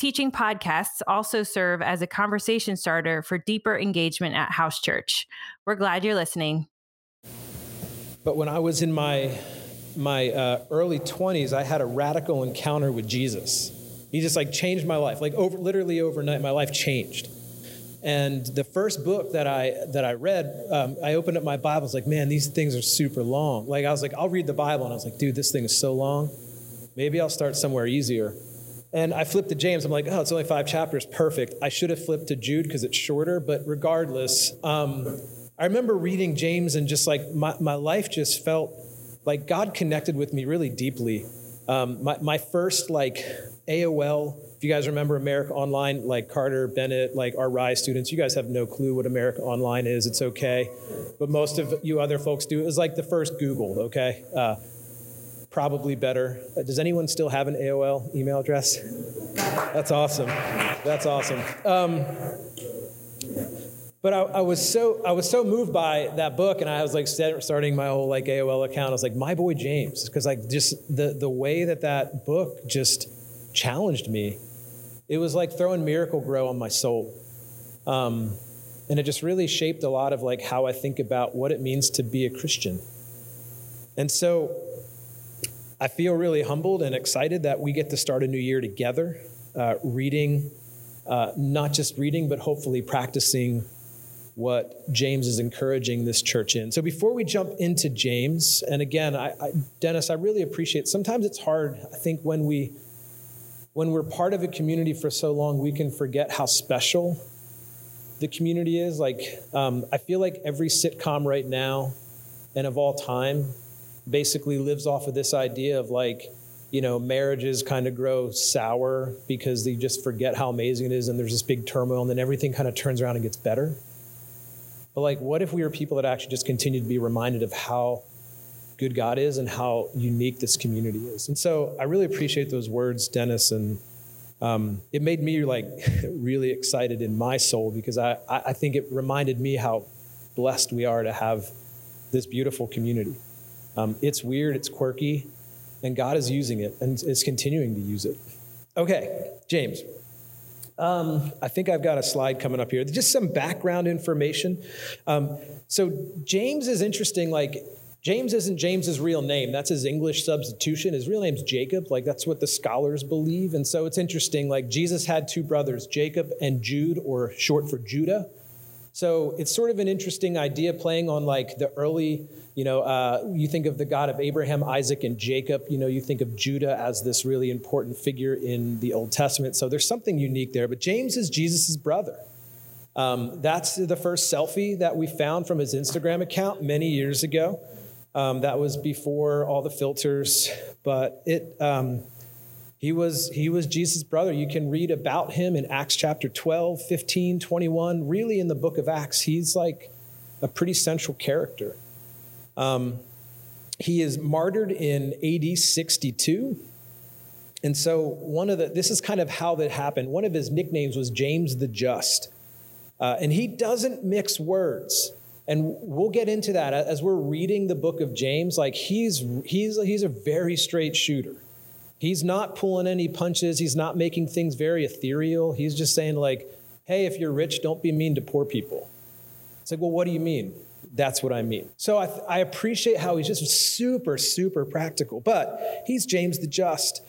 teaching podcasts also serve as a conversation starter for deeper engagement at house church. We're glad you're listening. But when I was in my my uh, early 20s, I had a radical encounter with Jesus. He just like changed my life. Like over literally overnight, my life changed. And the first book that I that I read, um, I opened up my Bible. I was like, man, these things are super long. Like I was like, I'll read the Bible, and I was like, dude, this thing is so long. Maybe I'll start somewhere easier. And I flipped to James. I'm like, oh, it's only five chapters. Perfect. I should have flipped to Jude because it's shorter. But regardless, um, I remember reading James and just like my, my life just felt like God connected with me really deeply. Um, my, my first like AOL, if you guys remember America Online, like Carter, Bennett, like our RISE students, you guys have no clue what America Online is. It's okay. But most of you other folks do. It was like the first Google, okay? Uh, probably better. Uh, does anyone still have an AOL email address? That's awesome. That's awesome. Um, but I, I, was so I was so moved by that book, and I was like starting my whole like AOL account. I was like, my boy James, because like just the the way that that book just challenged me. It was like throwing Miracle-Gro on my soul. Um, and it just really shaped a lot of like how I think about what it means to be a Christian. And so I feel really humbled and excited that we get to start a new year together, uh, reading, uh, not just reading, but hopefully practicing what James is encouraging this church in. So before we jump into James, and again, I, I, Dennis, I really appreciate. Sometimes it's hard. I think when we when we're part of a community for so long, we can forget how special the community is. Like, um, I feel like every sitcom right now and of all time basically lives off of this idea of like, you know, marriages kind of grow sour because they just forget how amazing it is and there's this big turmoil and then everything kind of turns around and gets better. But like, what if we were people that actually just continue to be reminded of how good God is and how unique this community is? And so I really appreciate those words, Dennis, and um, it made me like really excited in my soul because I, I think it reminded me how blessed we are to have this beautiful community. Um, it's weird, it's quirky, and God is using it and is continuing to use it. Okay, James. Um, I think I've got a slide coming up here. Just some background information. Um, so James is interesting. Like James isn't James's real name. That's his English substitution. His real name's Jacob. Like that's what the scholars believe. And so it's interesting. Like Jesus had two brothers, Jacob and Jude, or short for Judah. So it's sort of an interesting idea playing on like the early, you know, uh, you think of the God of Abraham, Isaac, and Jacob. You know, you think of Judah as this really important figure in the Old Testament. So there's something unique there. But James is Jesus' brother. Um, that's the first selfie that we found from his Instagram account many years ago. Um, that was before all the filters, but it. Um, he was, he was Jesus' brother. You can read about him in Acts chapter 12, 15, 21. Really, in the book of Acts, he's like a pretty central character. Um, he is martyred in AD 62. And so, one of the, this is kind of how that happened. One of his nicknames was James the Just. Uh, and he doesn't mix words. And we'll get into that as we're reading the book of James. Like, he's, he's, he's a very straight shooter. He's not pulling any punches. He's not making things very ethereal. He's just saying, like, hey, if you're rich, don't be mean to poor people. It's like, well, what do you mean? That's what I mean. So I, I appreciate how he's just super, super practical. But he's James the Just.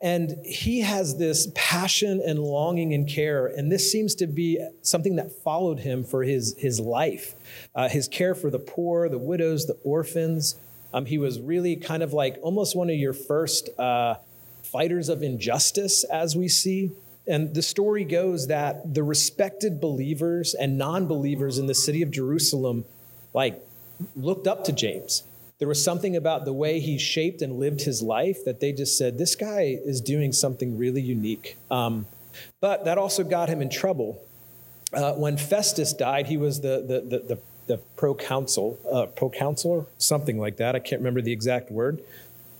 And he has this passion and longing and care. And this seems to be something that followed him for his, his life uh, his care for the poor, the widows, the orphans. Um, he was really kind of like almost one of your first uh, fighters of injustice, as we see. And the story goes that the respected believers and non believers in the city of Jerusalem, like, looked up to James. There was something about the way he shaped and lived his life that they just said, this guy is doing something really unique. Um, but that also got him in trouble. Uh, when Festus died, he was the, the, the, the the proconsul, uh, proconsular, something like that. I can't remember the exact word.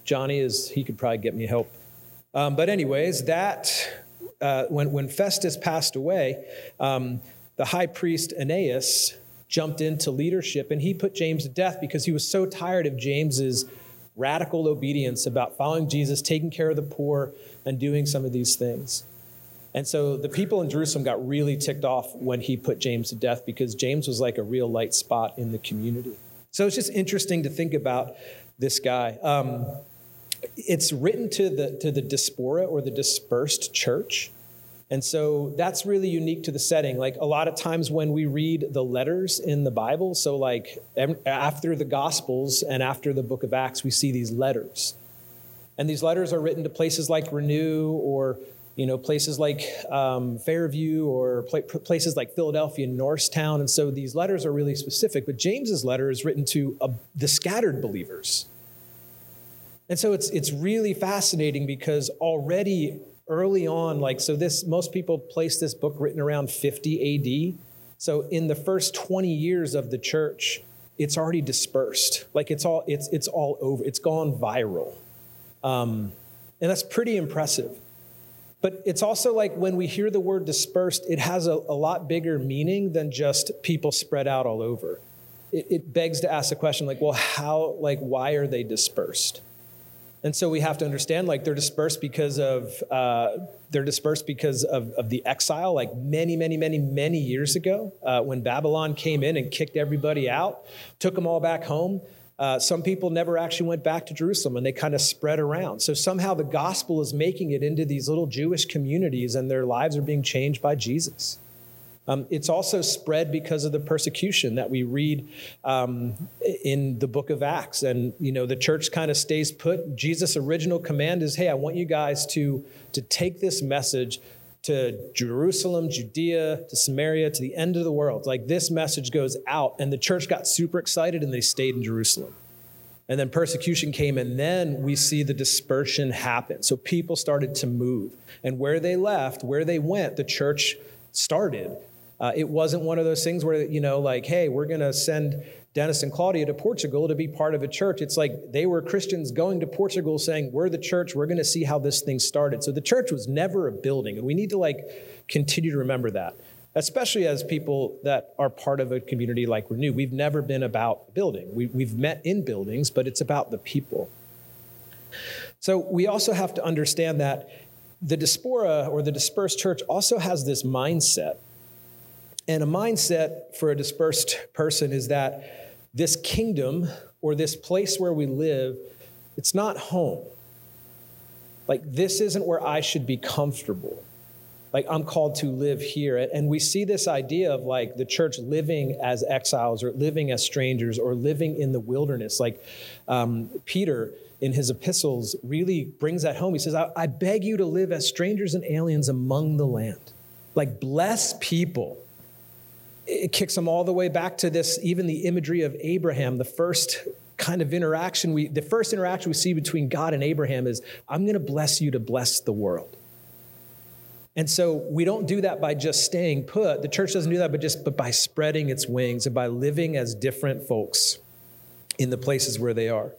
Johnny is, he could probably get me help. Um, but, anyways, that, uh, when, when Festus passed away, um, the high priest Aeneas jumped into leadership and he put James to death because he was so tired of James's radical obedience about following Jesus, taking care of the poor, and doing some of these things. And so the people in Jerusalem got really ticked off when he put James to death because James was like a real light spot in the community. So it's just interesting to think about this guy. Um, it's written to the, to the diaspora or the dispersed church. And so that's really unique to the setting. Like a lot of times when we read the letters in the Bible, so like after the Gospels and after the book of Acts, we see these letters. And these letters are written to places like Renew or you know, places like um, Fairview or pl- places like Philadelphia and Norristown. And so these letters are really specific. But James's letter is written to uh, the scattered believers. And so it's, it's really fascinating because already early on, like, so this, most people place this book written around 50 AD. So in the first 20 years of the church, it's already dispersed. Like it's all, it's, it's all over. It's gone viral. Um, and that's pretty impressive. But it's also like when we hear the word dispersed, it has a, a lot bigger meaning than just people spread out all over. It, it begs to ask the question, like, well, how, like, why are they dispersed? And so we have to understand, like, they're dispersed because of uh, they're dispersed because of, of the exile, like many, many, many, many years ago, uh, when Babylon came in and kicked everybody out, took them all back home. Uh, some people never actually went back to Jerusalem and they kind of spread around. So somehow the gospel is making it into these little Jewish communities and their lives are being changed by Jesus. Um, it's also spread because of the persecution that we read um, in the book of Acts. And, you know, the church kind of stays put. Jesus' original command is hey, I want you guys to, to take this message to Jerusalem, Judea, to Samaria, to the end of the world. Like this message goes out, and the church got super excited and they stayed in Jerusalem. And then persecution came, and then we see the dispersion happen. So people started to move. And where they left, where they went, the church started. Uh, it wasn't one of those things where, you know, like, hey, we're going to send Dennis and Claudia to Portugal to be part of a church. It's like they were Christians going to Portugal saying, We're the church, we're going to see how this thing started. So the church was never a building. And we need to like continue to remember that, especially as people that are part of a community like Renew. We've never been about building. We, we've met in buildings, but it's about the people. So we also have to understand that the diaspora or the dispersed church also has this mindset. And a mindset for a dispersed person is that this kingdom or this place where we live, it's not home. Like, this isn't where I should be comfortable. Like, I'm called to live here. And we see this idea of like the church living as exiles or living as strangers or living in the wilderness. Like, um, Peter in his epistles really brings that home. He says, I, I beg you to live as strangers and aliens among the land. Like, bless people it kicks them all the way back to this, even the imagery of Abraham, the first kind of interaction we the first interaction we see between God and Abraham is I'm going to bless you to bless the world. And so we don't do that by just staying put. The church doesn't do that but just but by spreading its wings and by living as different folks in the places where they are.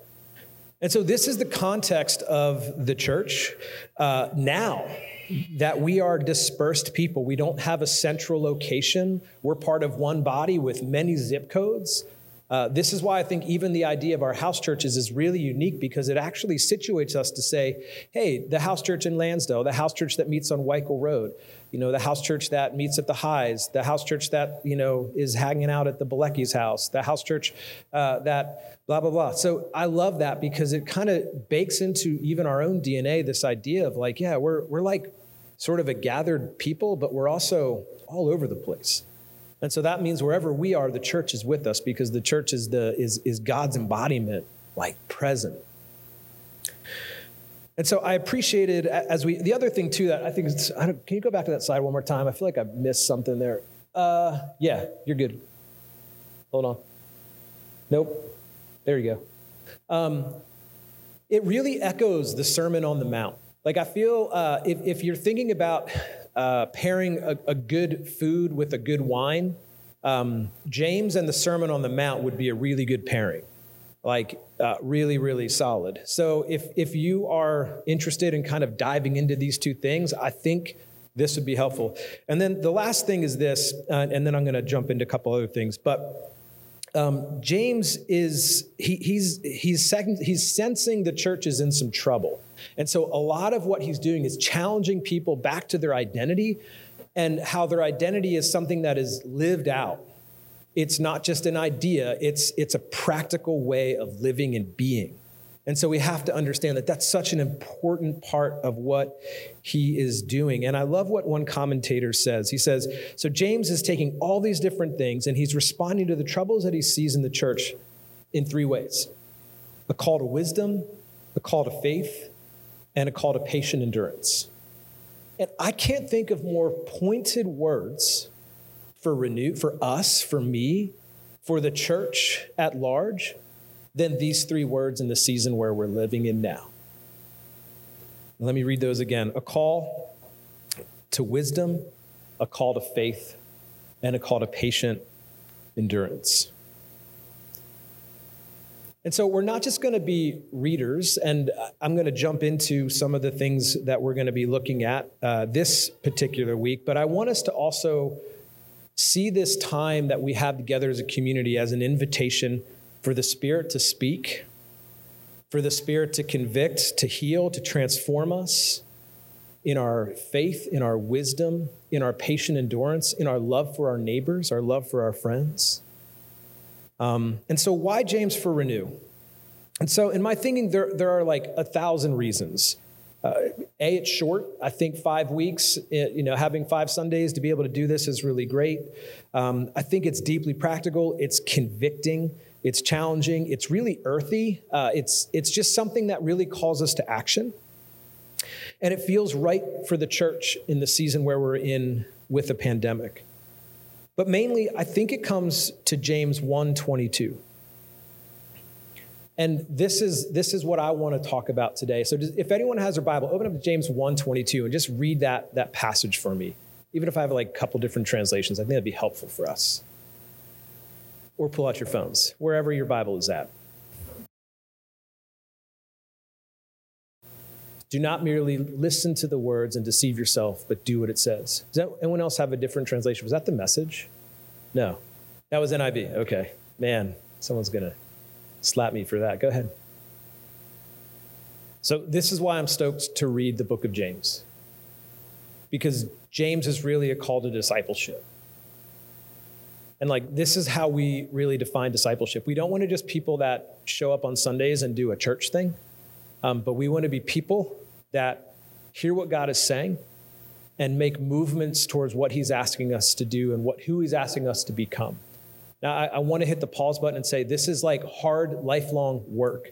And so this is the context of the church uh, now that we are dispersed people. We don't have a central location. We're part of one body with many zip codes. Uh, this is why I think even the idea of our house churches is really unique because it actually situates us to say, hey, the house church in Lansdale, the house church that meets on Weichel Road, you know, the house church that meets at the Highs, the house church that, you know, is hanging out at the Balecki's house, the house church uh, that blah, blah, blah. So I love that because it kind of bakes into even our own DNA this idea of like, yeah, we're, we're like sort of a gathered people, but we're also all over the place. And so that means wherever we are, the church is with us because the church is, the, is, is God's embodiment, like present. And so I appreciated as we, the other thing too that I think I can you go back to that slide one more time? I feel like I missed something there. Uh, yeah, you're good. Hold on. Nope. There you go. Um, it really echoes the Sermon on the Mount. Like, I feel uh, if, if you're thinking about uh, pairing a, a, good food with a good wine, um, James and the Sermon on the Mount would be a really good pairing, like uh, really, really solid. So if if you are interested in kind of diving into these two things, I think this would be helpful. And then the last thing is this, uh, and then I'm going to jump into a couple other things, but. Um, James is he, he's he's second, he's sensing the church is in some trouble, and so a lot of what he's doing is challenging people back to their identity, and how their identity is something that is lived out. It's not just an idea, it's, it's a practical way of living and being. And so we have to understand that that's such an important part of what he is doing. And I love what one commentator says. He says, So James is taking all these different things and he's responding to the troubles that he sees in the church in three ways a call to wisdom, a call to faith, and a call to patient endurance. And I can't think of more pointed words for renew for us, for me, for the church at large than these three words in the season where we're living in now. Let me read those again. A call to wisdom, a call to faith, and a call to patient endurance. And so we're not just going to be readers, and I'm going to jump into some of the things that we're going to be looking at uh, this particular week, but I want us to also see this time that we have together as a community as an invitation for the Spirit to speak, for the Spirit to convict, to heal, to transform us in our faith, in our wisdom, in our patient endurance, in our love for our neighbors, our love for our friends. Um, and so, why James for renew? And so, in my thinking, there, there are like a thousand reasons. Uh, a, it's short. I think five weeks, it, you know, having five Sundays to be able to do this is really great. Um, I think it's deeply practical. It's convicting. It's challenging. It's really earthy. Uh, it's it's just something that really calls us to action, and it feels right for the church in the season where we're in with the pandemic. But mainly, I think it comes to James 1:22. And this is this is what I want to talk about today. So if anyone has their Bible, open up to James 1:22 and just read that that passage for me. Even if I have like a couple different translations, I think that'd be helpful for us. Or pull out your phones, wherever your Bible is at. Do not merely listen to the words and deceive yourself, but do what it says. Does that, anyone else have a different translation? Was that the message? No. That was NIV. Okay. Man, someone's going to slap me for that. Go ahead. So, this is why I'm stoked to read the book of James. Because James is really a call to discipleship. And like, this is how we really define discipleship. We don't want to just people that show up on Sundays and do a church thing. Um, but we want to be people that hear what God is saying and make movements towards what He's asking us to do and what, who He's asking us to become. Now, I, I want to hit the pause button and say this is like hard, lifelong work.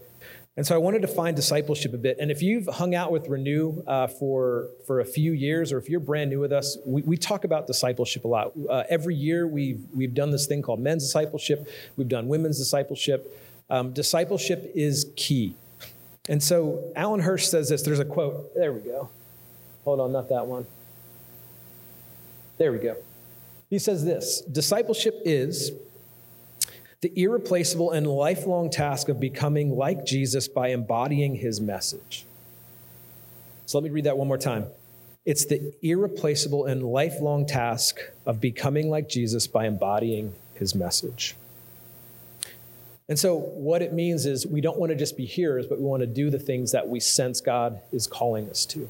And so I wanted to find discipleship a bit. And if you've hung out with Renew uh, for, for a few years, or if you're brand new with us, we, we talk about discipleship a lot. Uh, every year we've, we've done this thing called men's discipleship, we've done women's discipleship. Um, discipleship is key. And so Alan Hirsch says this. There's a quote. There we go. Hold on, not that one. There we go. He says this Discipleship is the irreplaceable and lifelong task of becoming like Jesus by embodying his message. So let me read that one more time. It's the irreplaceable and lifelong task of becoming like Jesus by embodying his message. And so, what it means is we don't want to just be hearers, but we want to do the things that we sense God is calling us to.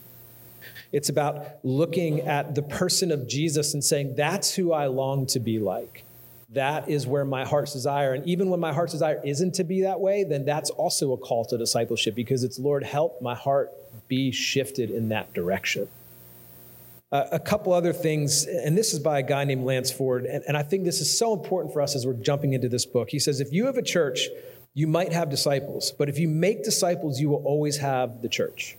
It's about looking at the person of Jesus and saying, That's who I long to be like. That is where my heart's desire. And even when my heart's desire isn't to be that way, then that's also a call to discipleship because it's, Lord, help my heart be shifted in that direction. Uh, a couple other things, and this is by a guy named Lance Ford, and, and I think this is so important for us as we're jumping into this book. He says, if you have a church, you might have disciples, but if you make disciples, you will always have the church.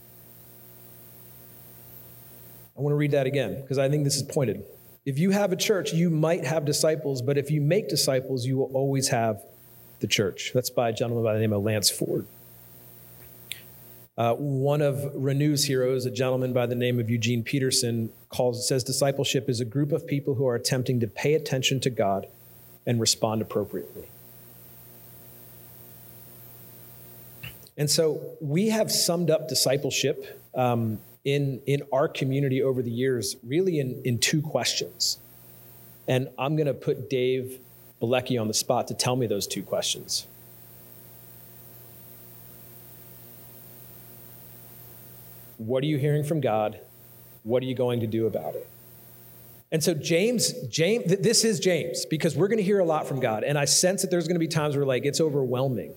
I want to read that again because I think this is pointed. If you have a church, you might have disciples, but if you make disciples, you will always have the church. That's by a gentleman by the name of Lance Ford. Uh, one of Renew's heroes, a gentleman by the name of Eugene Peterson, calls says discipleship is a group of people who are attempting to pay attention to God and respond appropriately. And so we have summed up discipleship um, in, in our community over the years really in, in two questions. And I'm going to put Dave Bilecki on the spot to tell me those two questions. What are you hearing from God? What are you going to do about it? And so James, James, this is James because we're going to hear a lot from God, and I sense that there's going to be times where like it's overwhelming.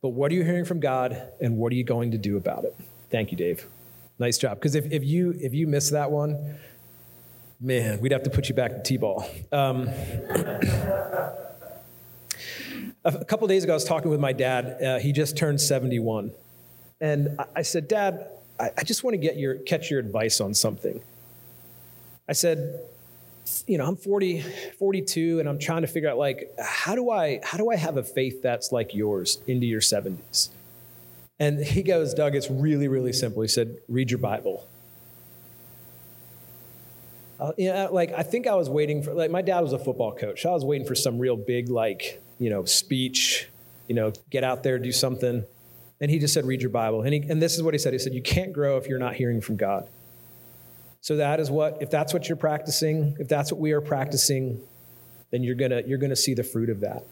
But what are you hearing from God, and what are you going to do about it? Thank you, Dave. Nice job. Because if, if you if you miss that one, man, we'd have to put you back to t-ball. Um, a couple days ago, I was talking with my dad. Uh, he just turned 71, and I, said, Dad, I, just want to get your catch your advice on something. I said, you know, I'm 40, 42, and I'm trying to figure out like, how do I, how do I have a faith that's like yours into your 70s? And he goes, Doug, it's really, really simple. He said, read your Bible. Uh, you know, like I think I was waiting for like my dad was a football coach. I was waiting for some real big like you know speech, you know, get out there, do something. And he just said, read your Bible. And he, and this is what he said. He said, you can't grow if you're not hearing from God. So that is what, if that's what you're practicing, if that's what we are practicing, then you're gonna you're gonna see the fruit of that.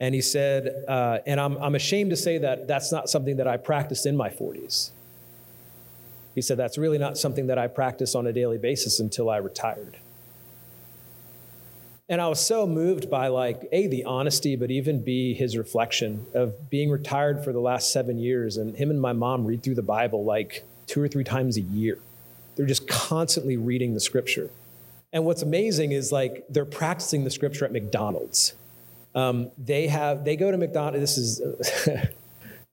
And he said, uh, and I'm I'm ashamed to say that that's not something that I practiced in my 40s. He said that's really not something that I practice on a daily basis until I retired. And I was so moved by like a the honesty, but even b his reflection of being retired for the last seven years, and him and my mom read through the Bible like two or three times a year. They're just constantly reading the scripture. And what's amazing is like they're practicing the scripture at McDonald's. Um, they have they go to McDonald's. This is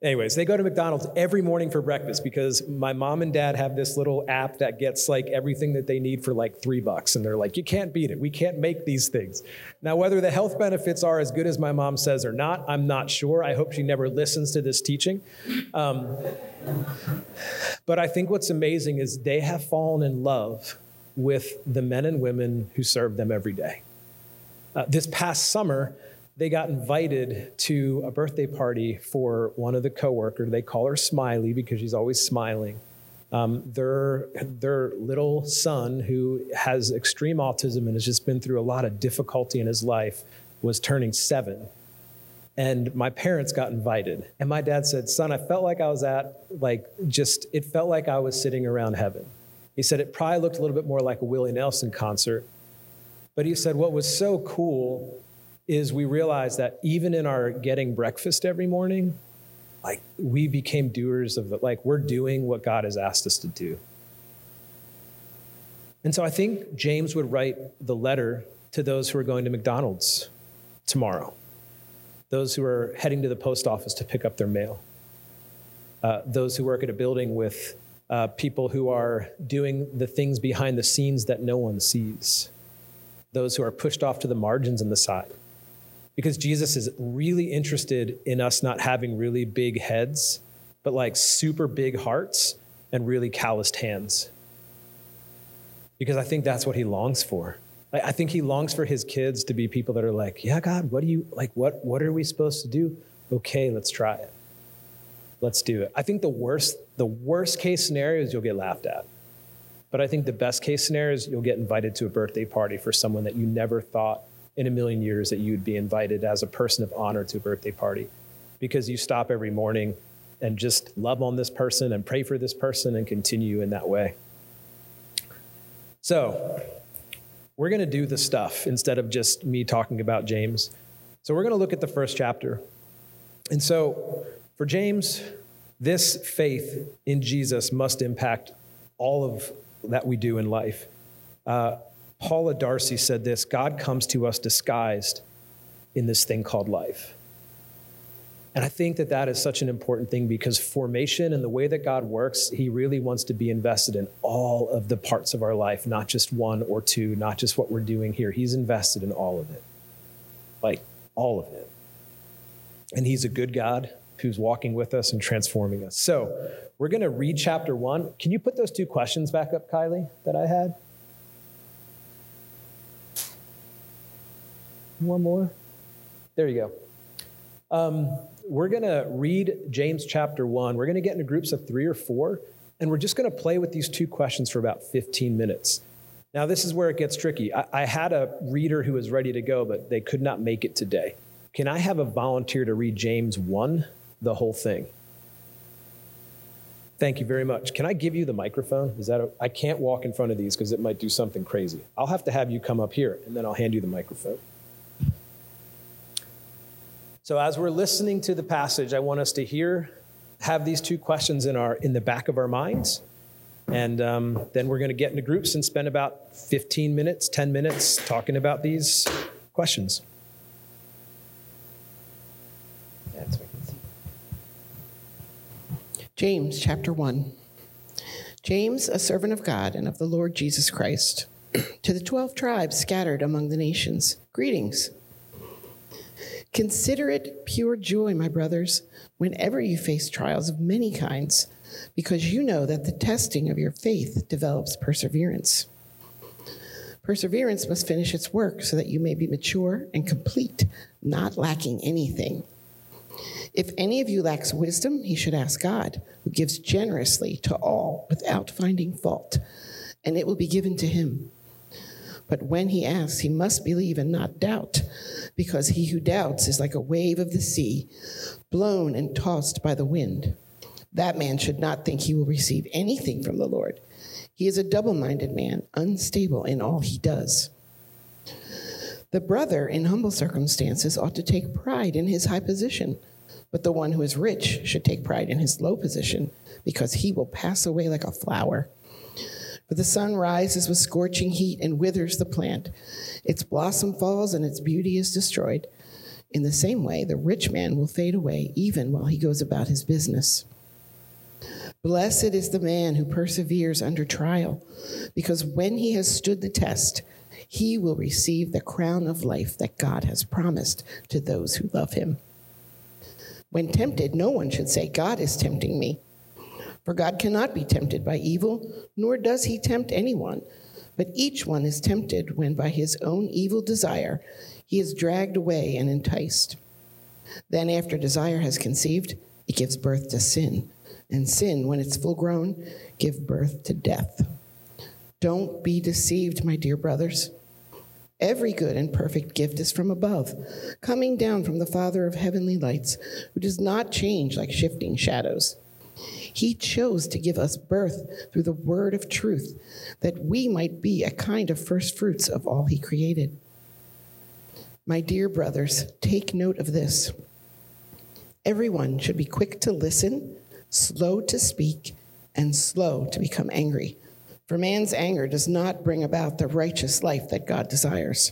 Anyways, they go to McDonald's every morning for breakfast because my mom and dad have this little app that gets like everything that they need for like three bucks. And they're like, you can't beat it. We can't make these things. Now, whether the health benefits are as good as my mom says or not, I'm not sure. I hope she never listens to this teaching. Um, but I think what's amazing is they have fallen in love with the men and women who serve them every day. Uh, this past summer, they got invited to a birthday party for one of the coworkers. They call her Smiley because she's always smiling. Um, their their little son, who has extreme autism and has just been through a lot of difficulty in his life, was turning seven. And my parents got invited. And my dad said, Son, I felt like I was at, like, just, it felt like I was sitting around heaven. He said it probably looked a little bit more like a Willie Nelson concert. But he said what was so cool is we realized that even in our getting breakfast every morning, like we became doers of the, Like we're doing what God has asked us to do. And so I think James would write the letter to those who are going to McDonald's tomorrow, those who are heading to the post office to pick up their mail, uh, those who work at a building with uh, people who are doing the things behind the scenes that no one sees, those who are pushed off to the margins and the side because Jesus is really interested in us not having really big heads, but like super big hearts and really calloused hands. Because I think that's what he longs for. I think he longs for his kids to be people that are like, yeah, God, what do you like? What, what are we supposed to do? Okay, let's try it. Let's do it. I think the worst, the worst case scenario is you'll get laughed at. But I think the best case scenario is you'll get invited to a birthday party for someone that you never thought in a million years that you'd be invited as a person of honor to a birthday party because you stop every morning and just love on this person and pray for this person and continue in that way. So, we're going to do the stuff instead of just me talking about James. So, we're going to look at the first chapter. And so, for James, this faith in Jesus must impact all of that we do in life. Uh, Paula D'Arcy said this God comes to us disguised in this thing called life. And I think that that is such an important thing because formation and the way that God works, He really wants to be invested in all of the parts of our life, not just one or two, not just what we're doing here. He's invested in all of it, like all of it. And He's a good God who's walking with us and transforming us. So we're going to read chapter one. Can you put those two questions back up, Kylie, that I had? One more. There you go. Um, we're going to read James chapter 1. We're going to get into groups of three or four, and we're just going to play with these two questions for about 15 minutes. Now, this is where it gets tricky. I, I, had a reader who was ready to go, but they could not make it today. Can I have a volunteer to read James 1, the whole thing? Thank you very much. Can I give you the microphone? Is that a, I can't walk in front of these because it might do something crazy. I'll have to have you come up here, and then I'll hand you the microphone. So as we're listening to the passage, I want us to hear, have these two questions in our in the back of our minds, and um, then we're going to get into groups and spend about 15 minutes, 10 minutes talking about these questions. James chapter 1. James, a servant of God and of the Lord Jesus Christ, to the 12 tribes scattered among the nations, greetings. Consider it pure joy, my brothers, whenever you face trials of many kinds, because you know that the testing of your faith develops perseverance. Perseverance must finish its work so that you may be mature and complete, not lacking anything. If any of you lacks wisdom, he should ask God, who gives generously to all without finding fault, and it will be given to him. But when he asks, he must believe and not doubt, because he who doubts is like a wave of the sea, blown and tossed by the wind. That man should not think he will receive anything from the Lord. He is a double minded man, unstable in all he does. The brother in humble circumstances ought to take pride in his high position, but the one who is rich should take pride in his low position, because he will pass away like a flower. For the sun rises with scorching heat and withers the plant. Its blossom falls and its beauty is destroyed. In the same way, the rich man will fade away even while he goes about his business. Blessed is the man who perseveres under trial, because when he has stood the test, he will receive the crown of life that God has promised to those who love him. When tempted, no one should say, God is tempting me. For God cannot be tempted by evil, nor does he tempt anyone. But each one is tempted when by his own evil desire he is dragged away and enticed. Then, after desire has conceived, it gives birth to sin. And sin, when it's full grown, gives birth to death. Don't be deceived, my dear brothers. Every good and perfect gift is from above, coming down from the Father of heavenly lights, who does not change like shifting shadows. He chose to give us birth through the word of truth, that we might be a kind of first fruits of all he created. My dear brothers, take note of this. Everyone should be quick to listen, slow to speak, and slow to become angry. For man's anger does not bring about the righteous life that God desires.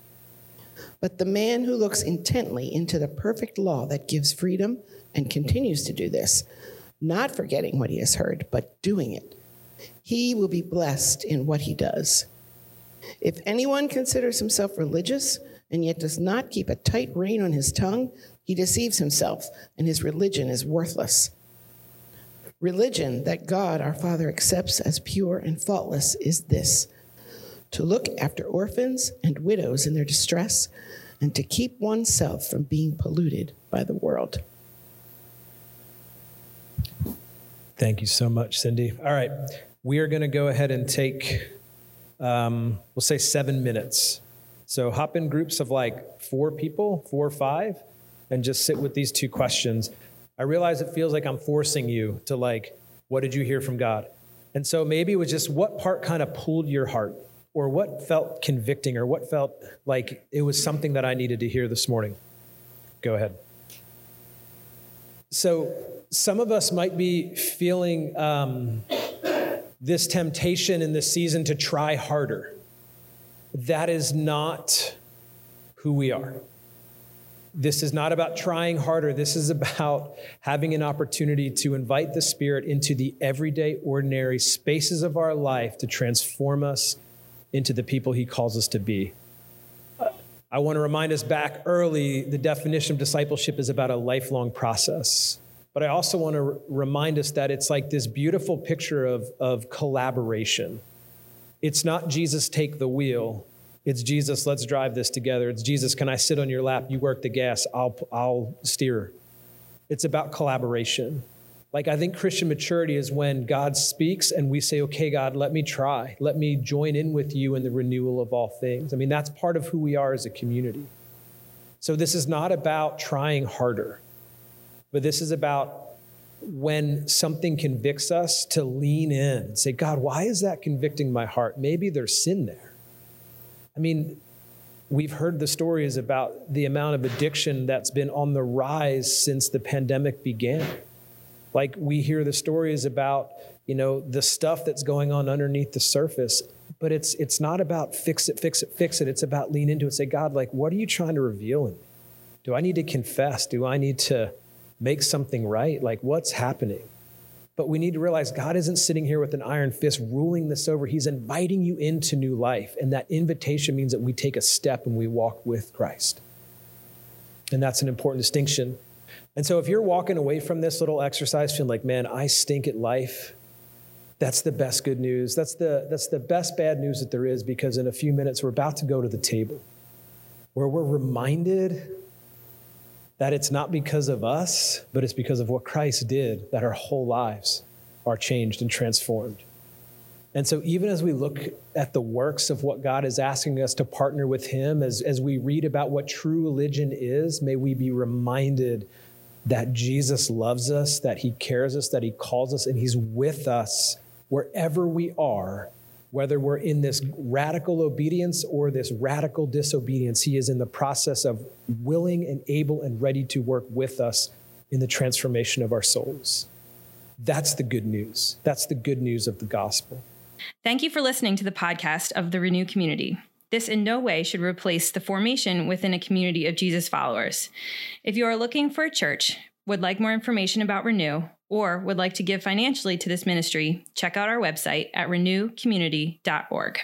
But the man who looks intently into the perfect law that gives freedom and continues to do this, not forgetting what he has heard, but doing it, he will be blessed in what he does. If anyone considers himself religious and yet does not keep a tight rein on his tongue, he deceives himself, and his religion is worthless. Religion that God our Father accepts as pure and faultless is this to look after orphans and widows in their distress, and to keep oneself from being polluted by the world. Thank you so much, Cindy. All right, we are going to go ahead and take, um, we'll say seven minutes. So hop in groups of like four people, four or five, and just sit with these two questions. I realize it feels like I'm forcing you to like, what did you hear from God? And so maybe it was just what part kind of pulled your heart? Or what felt convicting or what felt like it was something that I needed to hear this morning? Go ahead. So, some of us might be feeling um, this temptation in this season to try harder. That is not who we are. This is not about trying harder. This is about having an opportunity to invite the Spirit into the everyday, ordinary spaces of our life to transform us into the people He calls us to be. I want to remind us back early the definition of discipleship is about a lifelong process. But I also want to r- remind us that it's like this beautiful picture of, of collaboration. It's not Jesus take the wheel, it's Jesus, let's drive this together. It's Jesus, can I sit on your lap? You work the gas, I'll, I'll steer. It's about collaboration. Like, I think Christian maturity is when God speaks and we say, okay, God, let me try. Let me join in with you in the renewal of all things. I mean, that's part of who we are as a community. So, this is not about trying harder, but this is about when something convicts us to lean in and say, God, why is that convicting my heart? Maybe there's sin there. I mean, we've heard the stories about the amount of addiction that's been on the rise since the pandemic began. Like we hear the stories about, you know, the stuff that's going on underneath the surface, but it's it's not about fix it, fix it, fix it. It's about lean into it and say, God, like, what are you trying to reveal in me? Do I need to confess? Do I need to make something right? Like, what's happening? But we need to realize God isn't sitting here with an iron fist ruling this over. He's inviting you into new life. And that invitation means that we take a step and we walk with Christ. And that's an important distinction. And so if you're walking away from this little exercise feeling like, man, I stink at life, that's the best good news. That's the, that's the best bad news that there is because in a few minutes we're about to go to the table where we're reminded that it's not because of us, but it's because of what Christ did that our whole lives are changed and transformed. And so, even as we look at the works of what God is asking us to partner with Him, as, as we read about what true religion is, may we be reminded that Jesus loves us, that He cares us, that He calls us, and He's with us wherever we are whether we're in this radical obedience or this radical disobedience, He is in the process of willing and able and ready to work with us in the transformation of our souls. That's the good news. That's the good news of the gospel. Thank you for listening to the podcast of the Renew Community. This in no way should replace the formation within a community of Jesus followers. If you are looking for a church, would like more information about Renew, or would like to give financially to this ministry, check out our website at renewcommunity.org.